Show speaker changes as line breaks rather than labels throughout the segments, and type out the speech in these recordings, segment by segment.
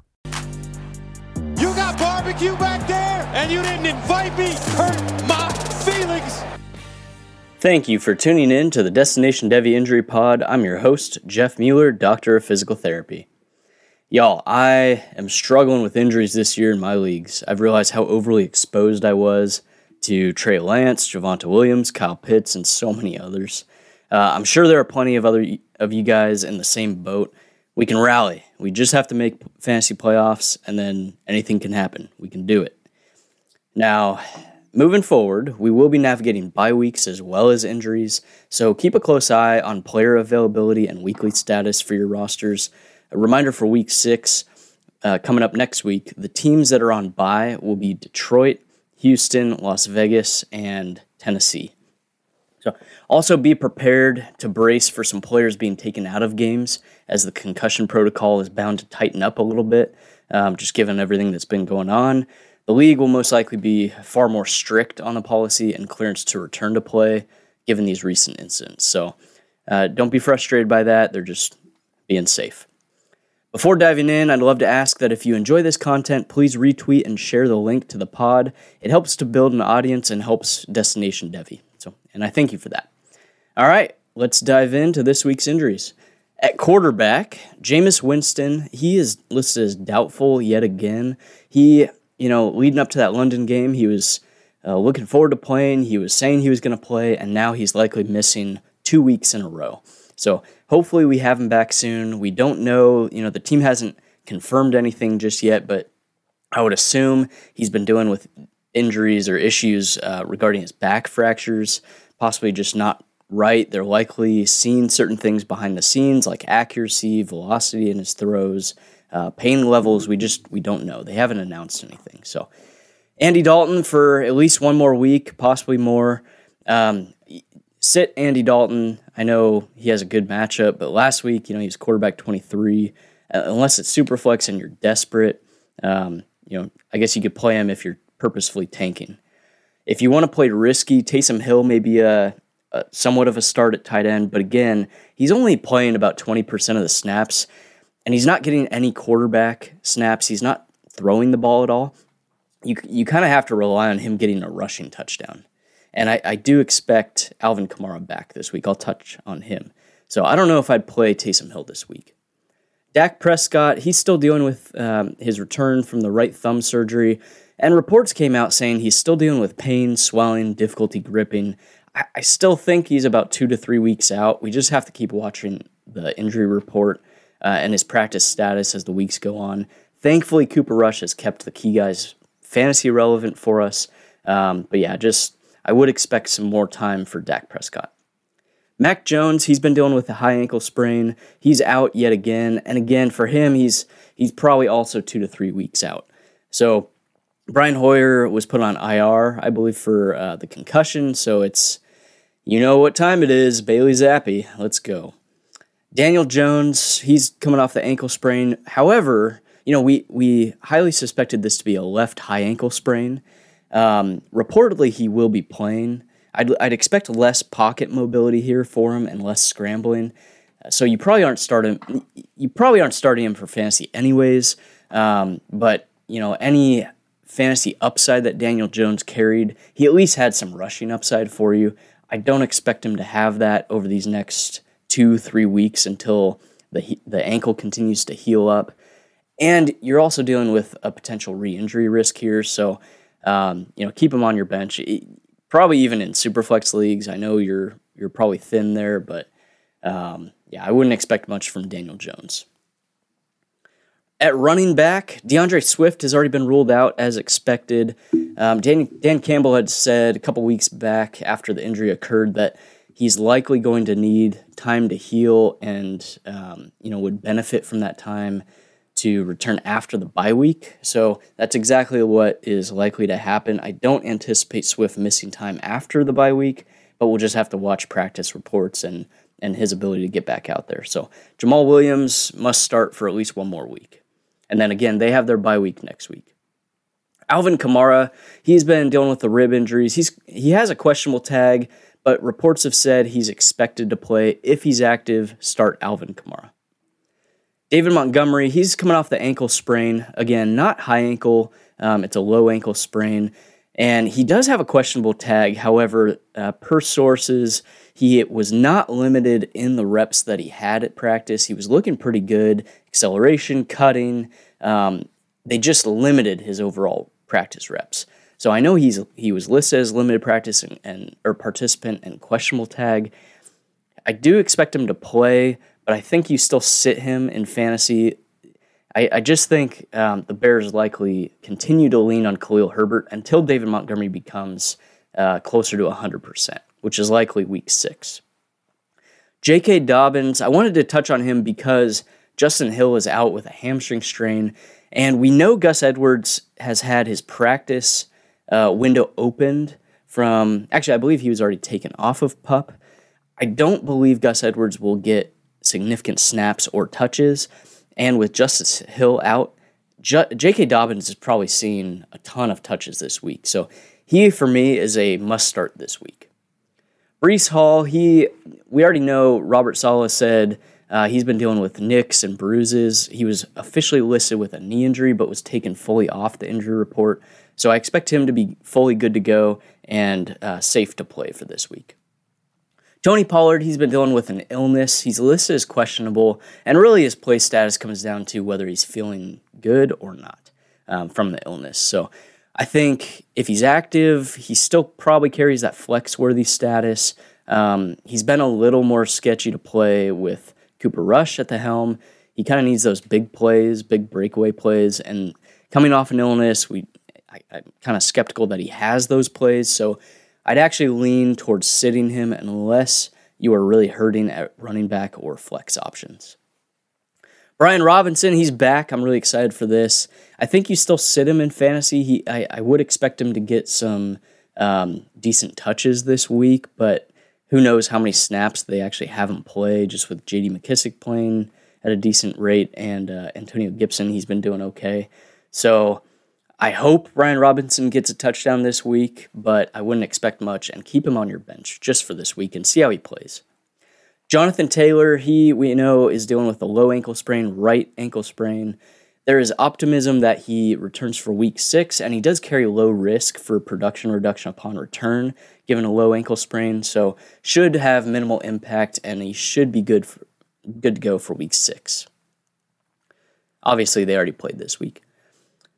got barbecue back there, and you didn't invite me. Hurt my feelings.
Thank you for tuning in to the Destination Devy Injury Pod. I'm your host, Jeff Mueller, Doctor of Physical Therapy. Y'all, I am struggling with injuries this year in my leagues. I've realized how overly exposed I was to Trey Lance, Javonte Williams, Kyle Pitts, and so many others. Uh, I'm sure there are plenty of other of you guys in the same boat. We can rally. We just have to make fantasy playoffs, and then anything can happen. We can do it. Now, moving forward, we will be navigating bye weeks as well as injuries, so keep a close eye on player availability and weekly status for your rosters. A reminder for week six uh, coming up next week the teams that are on bye will be Detroit, Houston, Las Vegas, and Tennessee. So, also be prepared to brace for some players being taken out of games as the concussion protocol is bound to tighten up a little bit, um, just given everything that's been going on. The league will most likely be far more strict on the policy and clearance to return to play given these recent incidents. So, uh, don't be frustrated by that. They're just being safe. Before diving in, I'd love to ask that if you enjoy this content, please retweet and share the link to the pod. It helps to build an audience and helps Destination Devy. So, and I thank you for that. All right, let's dive into this week's injuries. At quarterback, Jameis Winston, he is listed as doubtful yet again. He, you know, leading up to that London game, he was uh, looking forward to playing. He was saying he was going to play, and now he's likely missing two weeks in a row. So hopefully we have him back soon. We don't know, you know, the team hasn't confirmed anything just yet, but I would assume he's been doing with injuries or issues uh, regarding his back fractures, possibly just not right. They're likely seeing certain things behind the scenes, like accuracy, velocity in his throws, uh, pain levels. We just we don't know. They haven't announced anything. So Andy Dalton for at least one more week, possibly more. Um, sit Andy Dalton. I know he has a good matchup, but last week, you know, he was quarterback 23. Uh, unless it's super flex and you're desperate, um, you know, I guess you could play him if you're purposefully tanking. If you want to play risky, Taysom Hill may be a, a somewhat of a start at tight end, but again, he's only playing about 20% of the snaps, and he's not getting any quarterback snaps. He's not throwing the ball at all. You, you kind of have to rely on him getting a rushing touchdown. And I, I do expect Alvin Kamara back this week. I'll touch on him. So I don't know if I'd play Taysom Hill this week. Dak Prescott, he's still dealing with um, his return from the right thumb surgery. And reports came out saying he's still dealing with pain, swelling, difficulty gripping. I, I still think he's about two to three weeks out. We just have to keep watching the injury report uh, and his practice status as the weeks go on. Thankfully, Cooper Rush has kept the key guys fantasy relevant for us. Um, but yeah, just I would expect some more time for Dak Prescott. Mac Jones, he's been dealing with a high ankle sprain. He's out yet again, and again for him, he's he's probably also two to three weeks out. So Brian Hoyer was put on IR, I believe, for uh, the concussion. So it's, you know what time it is. Bailey Zappe. Let's go. Daniel Jones, he's coming off the ankle sprain. However, you know, we, we highly suspected this to be a left high ankle sprain. Um, reportedly, he will be playing. I'd, I'd expect less pocket mobility here for him and less scrambling. So you probably aren't starting. You probably aren't starting him for fantasy anyways. Um, but you know, any fantasy upside that Daniel Jones carried, he at least had some rushing upside for you. I don't expect him to have that over these next two, three weeks until the the ankle continues to heal up. And you're also dealing with a potential re-injury risk here, so um, you know keep him on your bench. Probably even in superflex leagues. I know you're you're probably thin there, but um, yeah, I wouldn't expect much from Daniel Jones. At running back, D'Andre Swift has already been ruled out as expected. Um, Dan, Dan Campbell had said a couple weeks back after the injury occurred that he's likely going to need time to heal and um, you know would benefit from that time to return after the bye week. So that's exactly what is likely to happen. I don't anticipate Swift missing time after the bye week, but we'll just have to watch practice reports and and his ability to get back out there. So Jamaal Williams must start for at least one more week. And then again, they have their bye week next week. Alvin Kamara, he's been dealing with the rib injuries. He's he has a questionable tag, but reports have said he's expected to play. If he's active, start Alvin Kamara. David Montgomery, he's coming off the ankle sprain. Again, not high ankle, um, it's a low ankle sprain. And he does have a questionable tag. However, uh, per sources, he was not limited in the reps that he had at practice. He was looking pretty good, acceleration, cutting. Um, they just limited his overall practice reps. So I know he's he was listed as limited practice and, and or participant and questionable tag. I do expect him to play, but I think you still sit him in fantasy. I, I just think um, the Bears likely continue to lean on Khalil Herbert until David Montgomery becomes uh, closer to 100%, which is likely week six. J.K. Dobbins, I wanted to touch on him because Justice Hill is out with a hamstring strain, and we know Gus Edwards has had his practice uh, window opened from. Actually, I believe he was already taken off of pup. I don't believe Gus Edwards will get significant snaps or touches, and with Justice Hill out, J.K. Dobbins has probably seen a ton of touches this week, so he for me is a must start this week. Breece Hall, he we already know Robert Saleh said uh, he's been dealing with nicks and bruises. He was officially listed with a knee injury, but was taken fully off the injury report. So I expect him to be fully good to go and uh, safe to play for this week. Tony Pollard, he's been dealing with an illness. He's listed as questionable, and really his play status comes down to whether he's feeling good or not um, from the illness. So I think if he's active, he still probably carries that flex worthy status. Um, he's been a little more sketchy to play with Cooper Rush at the helm. He kind of needs those big plays, big breakaway plays, and coming off an illness, we I, am kind of skeptical that he has those plays. So I'd actually lean towards sitting him unless you are really hurting at running back or flex options. Brian Robinson, he's back. I'm really excited for this. I think you still sit him in fantasy. He, I, I would expect him to get some um, decent touches this week, but who knows how many snaps they actually haven't played, just with J.D. McKissic playing at a decent rate and uh, Antonio Gibson, he's been doing okay. So I hope Brian Robinson gets a touchdown this week, but I wouldn't expect much and keep him on your bench just for this week and see how he plays. Jonathan Taylor, he we know is dealing with a low ankle sprain, right ankle sprain. There is optimism that he returns for week six, and he does carry low risk for production reduction upon return, given a low ankle sprain. So should have minimal impact, and he should be good for, good to go for week six. Obviously, they already played this week.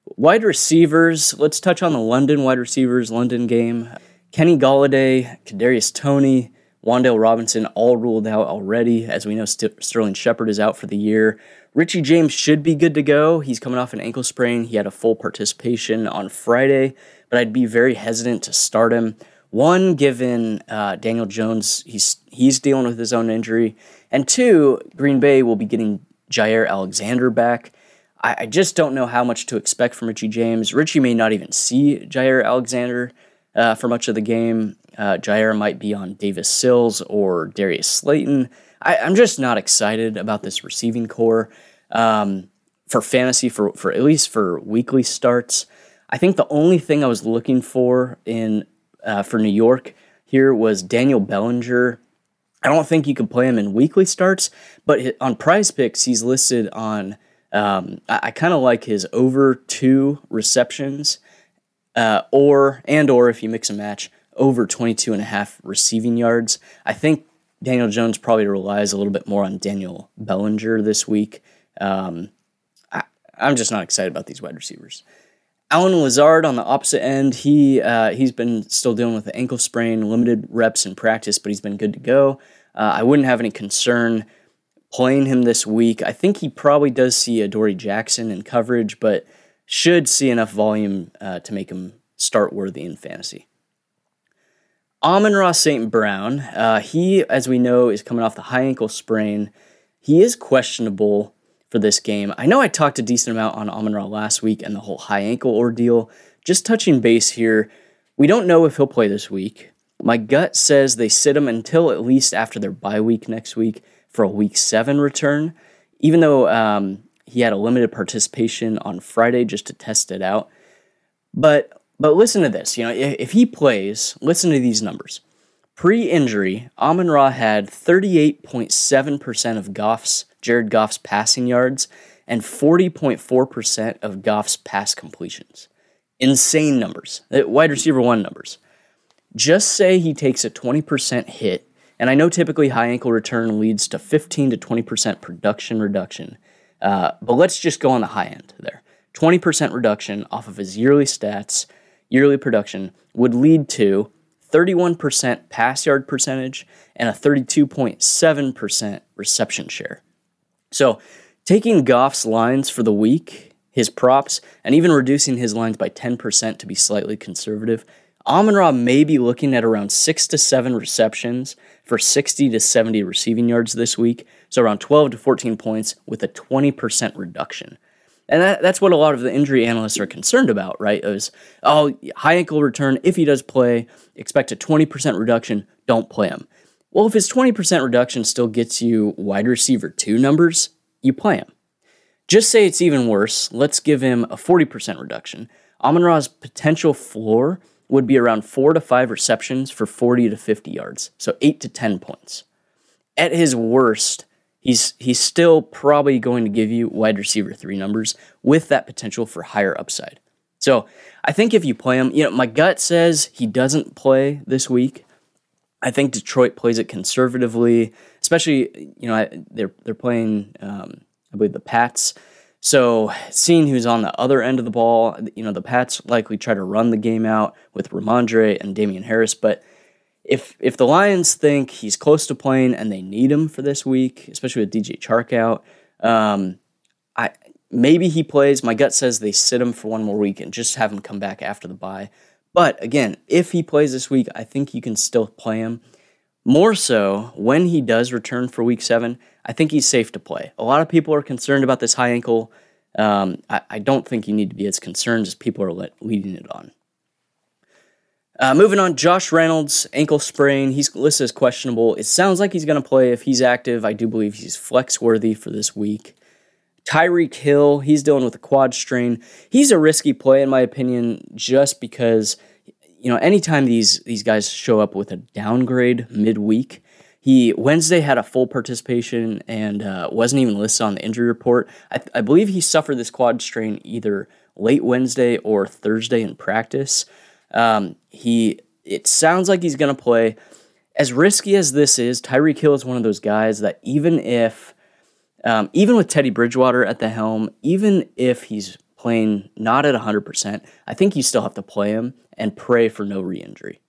Wide receivers. Let's touch on the London wide receivers London game. Kenny Golladay, Kadarius Toney, Wan'Dale Robinson all ruled out already. As we know, St- Sterling Shepard is out for the year. Richie James should be good to go. He's coming off an ankle sprain. He had a full participation on Friday, but I'd be very hesitant to start him. One, given uh, Daniel Jones, he's he's dealing with his own injury, and two, Green Bay will be getting Jaire Alexander back. I, I just don't know how much to expect from Richie James. Richie may not even see Jaire Alexander uh, for much of the game. Uh, Jaire might be on David Sills or Darius Slayton. I, am just not excited about this receiving corps um, for fantasy for for at least for weekly starts. I think the only thing I was looking for in uh, for New York here was Daniel Bellinger. I don't think you can play him in weekly starts, but on Prize Picks he's listed on. Um, I, I kind of like his over two receptions, uh, or and or if you mix and match over 22 and a half receiving yards. I think Daniel Jones probably relies a little bit more on Daniel Bellinger this week. Um, I, I'm just not excited about these wide receivers. Allen Lazard on the opposite end, he uh, he's been still dealing with the ankle sprain, limited reps in practice, but he's been good to go. Uh, I wouldn't have any concern playing him this week. I think he probably does see Adoree Jackson in coverage, but should see enough volume uh, to make him start worthy in fantasy. Amon-Ra St. Brown, uh, he, as we know, is coming off the high ankle sprain. He is questionable for this game. I know I talked a decent amount on Amon-Ra last week and the whole high ankle ordeal. Just touching base here, we don't know if he'll play this week. My gut says they sit him until at least after their bye week next week for a week seven return, even though um, he had a limited participation on Friday just to test it out. But but listen to this. You know, if, if he plays, listen to these numbers. Pre-injury, Amon Ra had 38.7% of Goff's Jared Goff's passing yards and 40.4% of Goff's pass completions. Insane numbers. Wide receiver one numbers. Just say he takes a 20% hit, and I know typically high ankle return leads to 15 to 20% production reduction, uh, but let's just go on the high end there. 20% reduction off of his yearly stats, yearly production, would lead to 31% pass yard percentage and a 32.7% reception share. So, taking Goff's lines for the week, his props, and even reducing his lines by 10% to be slightly conservative, Amon Ra may be looking at around six to seven receptions for 60 to 70 receiving yards this week, so around 12 to 14 points with a 20% reduction. And that, that's what a lot of the injury analysts are concerned about, right? Is, oh, high ankle return, if he does play, expect a 20% reduction, don't play him. Well, if his 20% reduction still gets you wide receiver two numbers, you play him. Just say it's even worse, let's give him a 40% reduction. Amon Ra's potential floor would be around four to five receptions for 40 to 50 yards, so eight to 10 points. At his worst, he's he's still probably going to give you wide receiver three numbers with that potential for higher upside. So I think if you play him, you know, my gut says he doesn't play this week. I think Detroit plays it conservatively, especially you know they're they're playing um, I believe the Pats. So seeing who's on the other end of the ball, you know, the Pats likely try to run the game out with Rhamondre and Damien Harris. But if if the Lions think he's close to playing and they need him for this week, especially with DJ Chark out, um, I maybe he plays. My gut says they sit him for one more week and just have him come back after the bye. But again, if he plays this week, I think you can still play him. More so, when he does return for week seven, I think he's safe to play. A lot of people are concerned about this high ankle. Um, I, I, don't think you need to be as concerned as people are leading it on. Uh, moving on, Josh Reynolds, ankle sprain. He's listed as questionable. It sounds like he's going to play if he's active. I do believe he's flex worthy for this week. Tyreek Hill, he's dealing with a quad strain. He's a risky play, in my opinion, just because you know, anytime these these guys show up with a downgrade midweek, he Wednesday had a full participation and uh, wasn't even listed on the injury report. I, I, believe he suffered this quad strain either late Wednesday or Thursday in practice. Um, he it sounds like he's going to play. As risky as this is, Tyreek Hill is one of those guys that even if, um, even with Teddy Bridgewater at the helm, even if he's playing not at 100%, I think you still have to play him and pray for no re injury.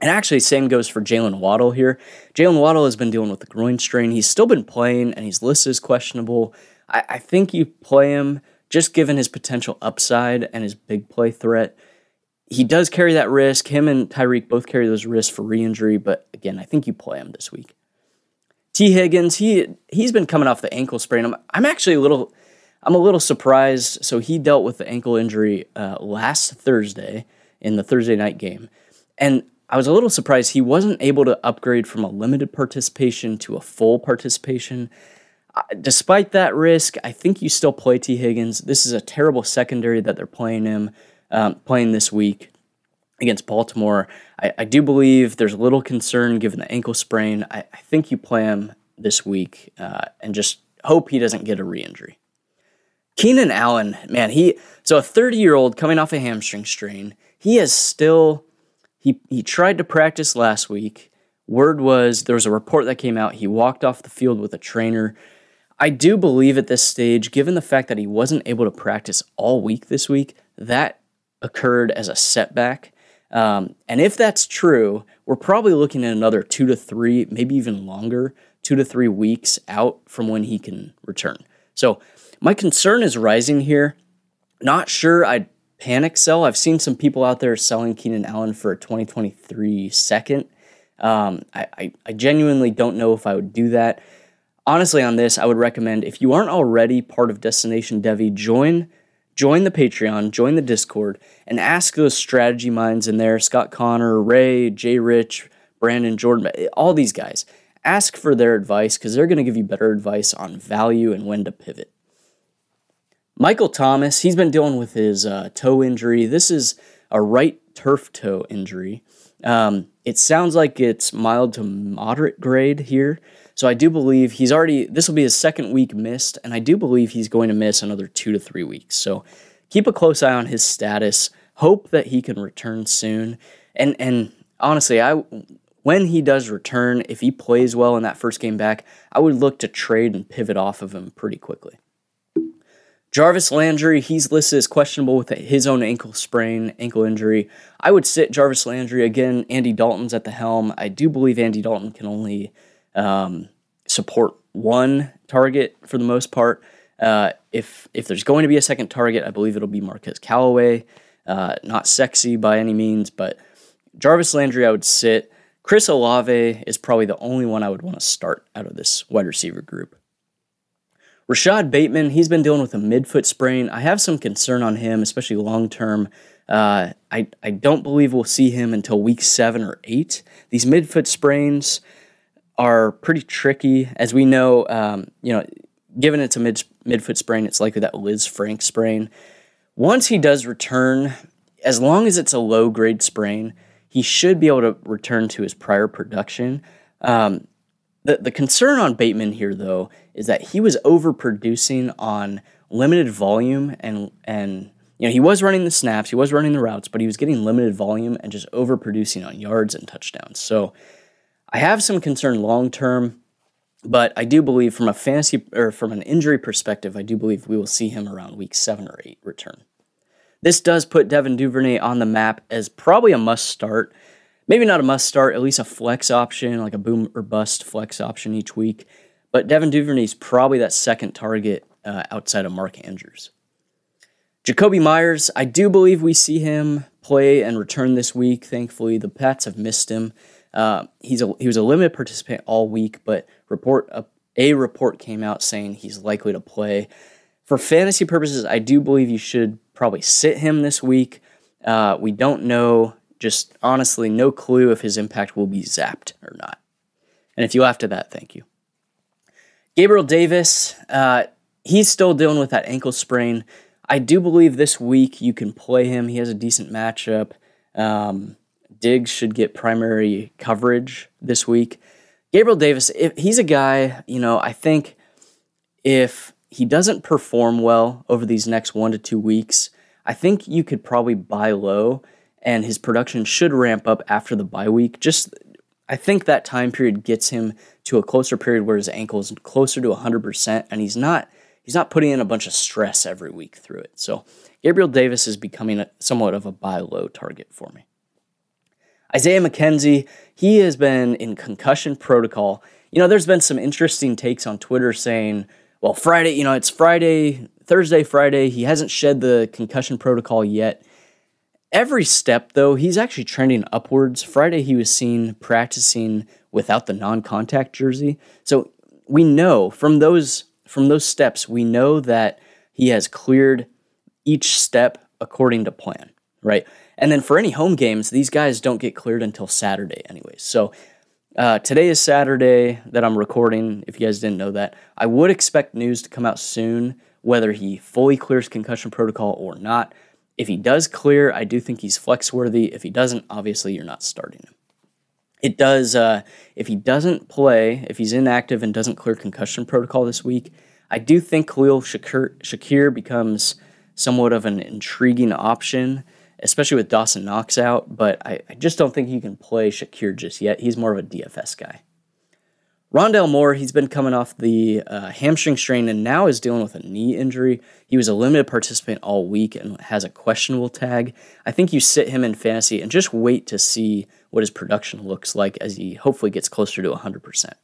And actually, same goes for Jalen Waddle here. Jalen Waddle has been dealing with the groin strain. He's still been playing, and he's listed as questionable. I, I think you play him just given his potential upside and his big play threat. He does carry that risk. Him and Tyreek both carry those risks for re-injury, but again, I think you play him this week. Tee Higgins, he he's been coming off the ankle sprain. I'm, I'm actually a little I'm a little surprised. So he dealt with the ankle injury uh, last Thursday in the Thursday night game. And I was a little surprised he wasn't able to upgrade from a limited participation to a full participation. Uh, despite that risk, I think you still play Tee Higgins. This is a terrible secondary that they're playing him, um, playing this week against Baltimore. I, I, do believe there's a little concern given the ankle sprain. I, I think you play him this week uh, and just hope he doesn't get a re injury. Keenan Allen, man, he so a 30 year old coming off a hamstring strain he is still he he tried to practice last week. Word was there was a report that came out he walked off the field with a trainer. I do believe at this stage, given the fact that he wasn't able to practice all week this week, that occurred as a setback. Um, and if that's true, we're probably looking at another two to three, maybe even longer, two to three weeks out from when he can return. So my concern is rising here. Not sure I'd panic sell. I've seen some people out there selling Keenan Allen for a 2023 second. Um, I, I, I genuinely don't know if I would do that. Honestly, on this, I would recommend if you aren't already part of Destination Devy, join join the Patreon, join the Discord, and ask those strategy minds in there Scott Connor, Ray, Jay Rich, Brandon, Jordan, all these guys. Ask for their advice because they're going to give you better advice on value and when to pivot. Michael Thomas, he's been dealing with his uh, toe injury. This is a right turf toe injury. Um, it sounds like it's mild to moderate grade here. So I do believe he's already, this will be his second week missed, and I do believe he's going to miss another two to three weeks. So keep a close eye on his status. Hope that he can return soon. And, and honestly, I, when he does return, if he plays well in that first game back, I would look to trade and pivot off of him pretty quickly. Jarvis Landry, he's listed as questionable with his own ankle sprain, ankle injury. I would sit Jarvis Landry again. Andy Dalton's at the helm. I do believe Andy Dalton can only um, support one target for the most part. Uh, if if there's going to be a second target, I believe it'll be Marquez Callaway. Uh, not sexy by any means, but Jarvis Landry, I would sit. Chris Olave is probably the only one I would want to start out of this wide receiver group. Rashod Bateman, he's been dealing with a midfoot sprain. I have some concern on him, especially long term. Uh, I, I don't believe we'll see him until week seven or eight. These midfoot sprains are pretty tricky. As we know, um, you know, given it's a mid, midfoot sprain, it's likely that Lisfranc sprain. Once he does return, as long as it's a low grade sprain, he should be able to return to his prior production. Um, the, the concern on Bateman here, though, is that he was overproducing on limited volume and and you know he was running the snaps, he was running the routes, but he was getting limited volume and just overproducing on yards and touchdowns. So I have some concern long term, but I do believe from a fantasy or from an injury perspective, I do believe we will see him around week seven or eight return. This does put Devin Duvernay on the map as probably a must start. Maybe not a must start, at least a flex option, like a boom or bust flex option each week. But Devin Duvernay is probably that second target uh, outside of Mark Andrews. Jakobi Meyers, I do believe we see him play and return this week. Thankfully, the Pats have missed him. Uh, he's a, he was a limited participant all week, but report a, a report came out saying he's likely to play. For fantasy purposes, I do believe you should probably sit him this week. Uh, we don't know, just honestly, no clue if his impact will be zapped or not. And if you laughed at that, thank you. Gabriel Davis, uh, he's still dealing with that ankle sprain. I do believe this week you can play him. He has a decent matchup. Um, Diggs should get primary coverage this week. Gabriel Davis, if he's a guy, you know, I think if he doesn't perform well over these next one to two weeks, I think you could probably buy low and his production should ramp up after the bye week. Just I think that time period gets him to a closer period where his ankle is closer to 100% and he's not he's not putting in a bunch of stress every week through it. So Gabriel Davis is becoming a, somewhat of a buy low target for me. Isaiah McKenzie, he has been in concussion protocol. You know, there's been some interesting takes on Twitter saying, well, Friday, you know, it's Friday, Thursday, Friday. He hasn't shed the concussion protocol yet. Every step, though, he's actually trending upwards. Friday, he was seen practicing without the non-contact jersey. So we know from those from those steps, we know that he has cleared each step according to plan, right? And then for any home games, these guys don't get cleared until Saturday, anyways. So uh, today is Saturday that I'm recording. If you guys didn't know that, I would expect news to come out soon, whether he fully clears concussion protocol or not. If he does clear, I do think he's flex worthy. If he doesn't, obviously you're not starting him. It does, uh, if he doesn't play, if he's inactive and doesn't clear concussion protocol this week, I do think Khalil Shakir, Shakir becomes somewhat of an intriguing option, especially with Dawson Knox out, but I, I just don't think he can play Shakir just yet. He's more of a DFS guy. Rondale Moore, he's been coming off the uh, hamstring strain and now is dealing with a knee injury. He was a limited participant all week and has a questionable tag. I think you sit him in fantasy and just wait to see what his production looks like as he hopefully gets closer to 100%.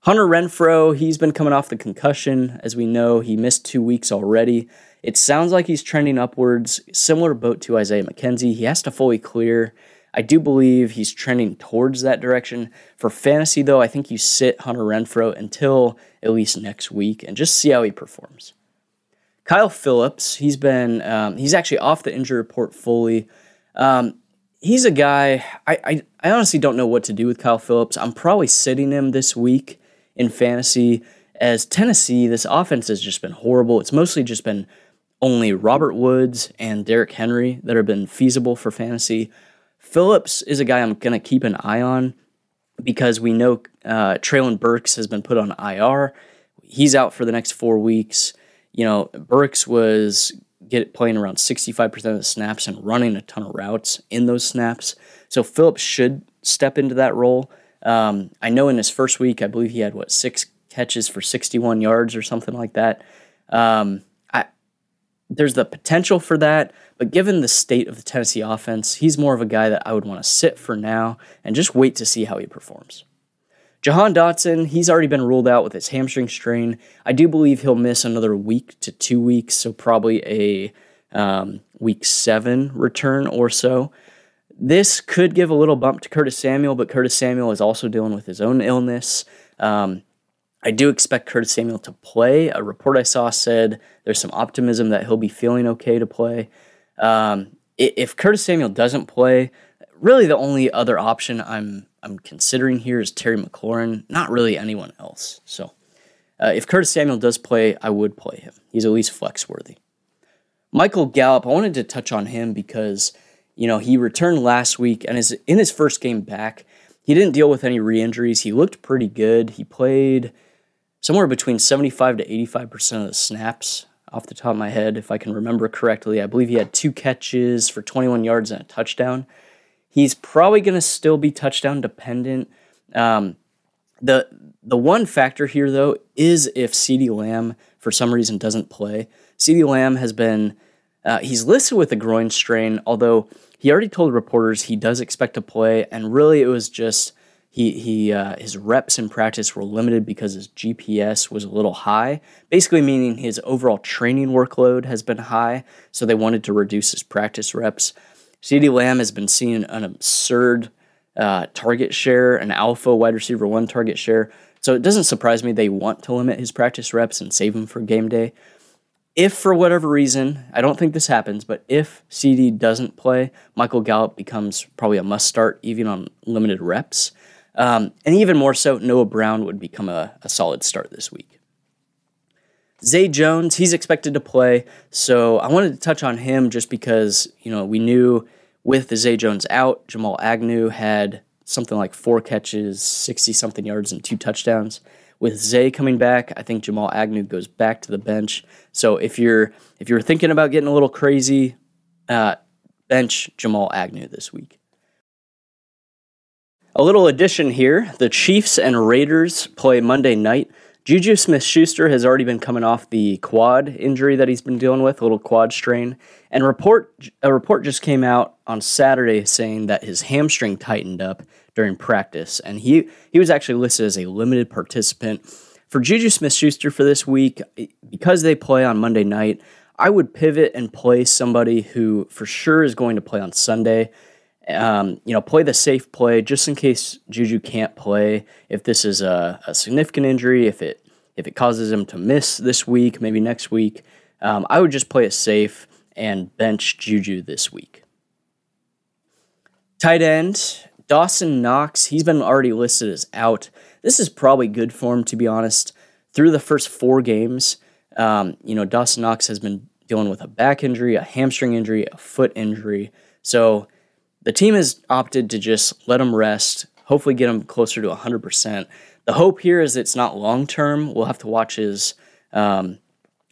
Hunter Renfrow, he's been coming off the concussion. As we know, he missed two weeks already. It sounds like he's trending upwards, similar boat to Isaiah McKenzie. He has to fully clear. I do believe he's trending towards that direction. For fantasy, though, I think you sit Hunter Renfrow until at least next week and just see how he performs. Kyle Philips, he's been um, he's actually off the injury report fully. Um, he's a guy I, I I honestly don't know what to do with Kyle Philips. I'm probably sitting him this week in fantasy as Tennessee. This offense has just been horrible. It's mostly just been only Robert Woods and Derrick Henry that have been feasible for fantasy. Philips is a guy I'm going to keep an eye on because we know uh, Treylon Burks has been put on IR. He's out for the next four weeks. You know, Burks was get playing around 65% of the snaps and running a ton of routes in those snaps. So Philips should step into that role. Um, I know in his first week, I believe he had what six catches for 61 yards or something like that. Um, there's the potential for that, but given the state of the Tennessee offense, he's more of a guy that I would want to sit for now and just wait to see how he performs. Jahan Dotson, he's already been ruled out with his hamstring strain. I do believe he'll miss another week to two weeks, so probably a um, week seven return or so. This could give a little bump to Curtis Samuel, but Curtis Samuel is also dealing with his own illness. Um, I do expect Curtis Samuel to play. A report I saw said there's some optimism that he'll be feeling okay to play. Um, if Curtis Samuel doesn't play, really the only other option I'm I'm considering here is Terry McLaurin, not really anyone else. So uh, if Curtis Samuel does play, I would play him. He's at least flex worthy. Michael Gallup, I wanted to touch on him because you know he returned last week and is in his first game back. He didn't deal with any re-injuries. He looked pretty good. He played somewhere between 75 to 85% of the snaps off the top of my head, if I can remember correctly. I believe he had two catches for 21 yards and a touchdown. He's probably going to still be touchdown dependent. Um, the the one factor here though is if CeeDee Lamb for some reason doesn't play. CeeDee Lamb has been uh, he's listed with a groin strain, although he already told reporters he does expect to play, and really it was just he he uh, his reps in practice were limited because his GPS was a little high, basically meaning his overall training workload has been high. So they wanted to reduce his practice reps. CeeDee Lamb has been seeing an absurd uh, target share, an alpha wide receiver one target share. So it doesn't surprise me they want to limit his practice reps and save him for game day. If for whatever reason, I don't think this happens, but if CeeDee doesn't play, Michael Gallup becomes probably a must start even on limited reps. Um, and even more so, Noah Brown would become a, a solid start this week. Zay Jones, he's expected to play, so I wanted to touch on him just because you know we knew with the Zay Jones out, Jamal Agnew had something like four catches, sixty something yards, and two touchdowns. With Zay coming back, I think Jamal Agnew goes back to the bench. So if you're if you're thinking about getting a little crazy, uh, bench Jamal Agnew this week. A little addition here the Chiefs and Raiders play Monday night. Juju Smith Schuster has already been coming off the quad injury that he's been dealing with, a little quad strain. And report a report just came out on Saturday saying that his hamstring tightened up during practice. And he, he was actually listed as a limited participant. For Juju Smith Schuster for this week, because they play on Monday night, I would pivot and play somebody who for sure is going to play on Sunday um, you know, play the safe play just in case Juju can't play. If this is a, a significant injury, if it if it causes him to miss this week, maybe next week, um, I would just play it safe and bench Juju this week. Tight end Dawson Knox, he's been already listed as out. This is probably good for him, to be honest. Through the first four games, um, you know, Dawson Knox has been dealing with a back injury, a hamstring injury, a foot injury. So the team has opted to just let him rest, hopefully get him closer to 100%. The hope here is it's not long term. We'll have to watch his, um,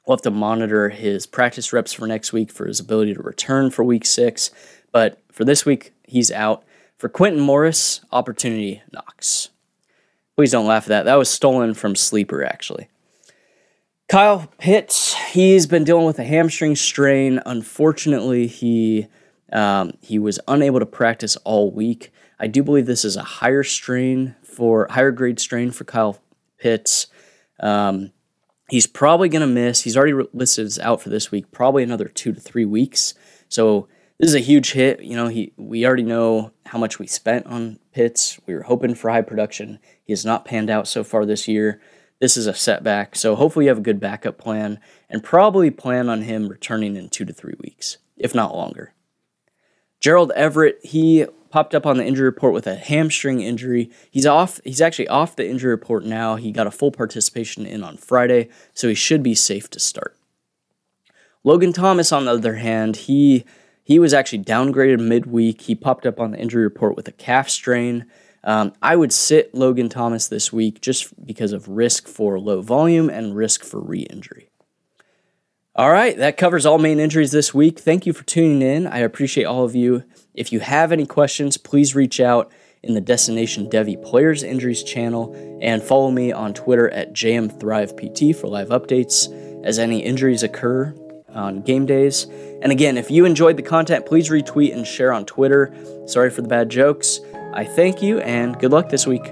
we'll have to monitor his practice reps for next week for his ability to return for week six. But for this week, he's out. For Quintin Morris, opportunity knocks. Please don't laugh at that. That was stolen from Sleeper, actually. Kyle Pitts, he's been dealing with a hamstring strain. Unfortunately, he um, he was unable to practice all week. I do believe this is a higher strain for higher grade strain for Kyle Pitts. Um, he's probably going to miss. He's already listed as out for this week, probably another two to three weeks. So this is a huge hit. You know, he we already know how much we spent on Pitts. We were hoping for high production. He has not panned out so far this year this is a setback. So hopefully you have a good backup plan and probably plan on him returning in two to three weeks, if not longer. Gerald Everett, he popped up on the injury report with a hamstring injury. He's off. He's actually off the injury report now. He got a full participation in on Friday, so he should be safe to start. Logan Thomas, on the other hand, he he was actually downgraded midweek. He popped up on the injury report with a calf strain. Um, I would sit Logan Thomas this week just because of risk for low volume and risk for re injury. All right, that covers all main injuries this week. Thank you for tuning in. I appreciate all of you. If you have any questions, please reach out in the Destination Devy Players Injuries channel and follow me on Twitter at JMThrivePT for live updates as any injuries occur on game days. And again, if you enjoyed the content, please retweet and share on Twitter. Sorry for the bad jokes. I thank you and good luck this week.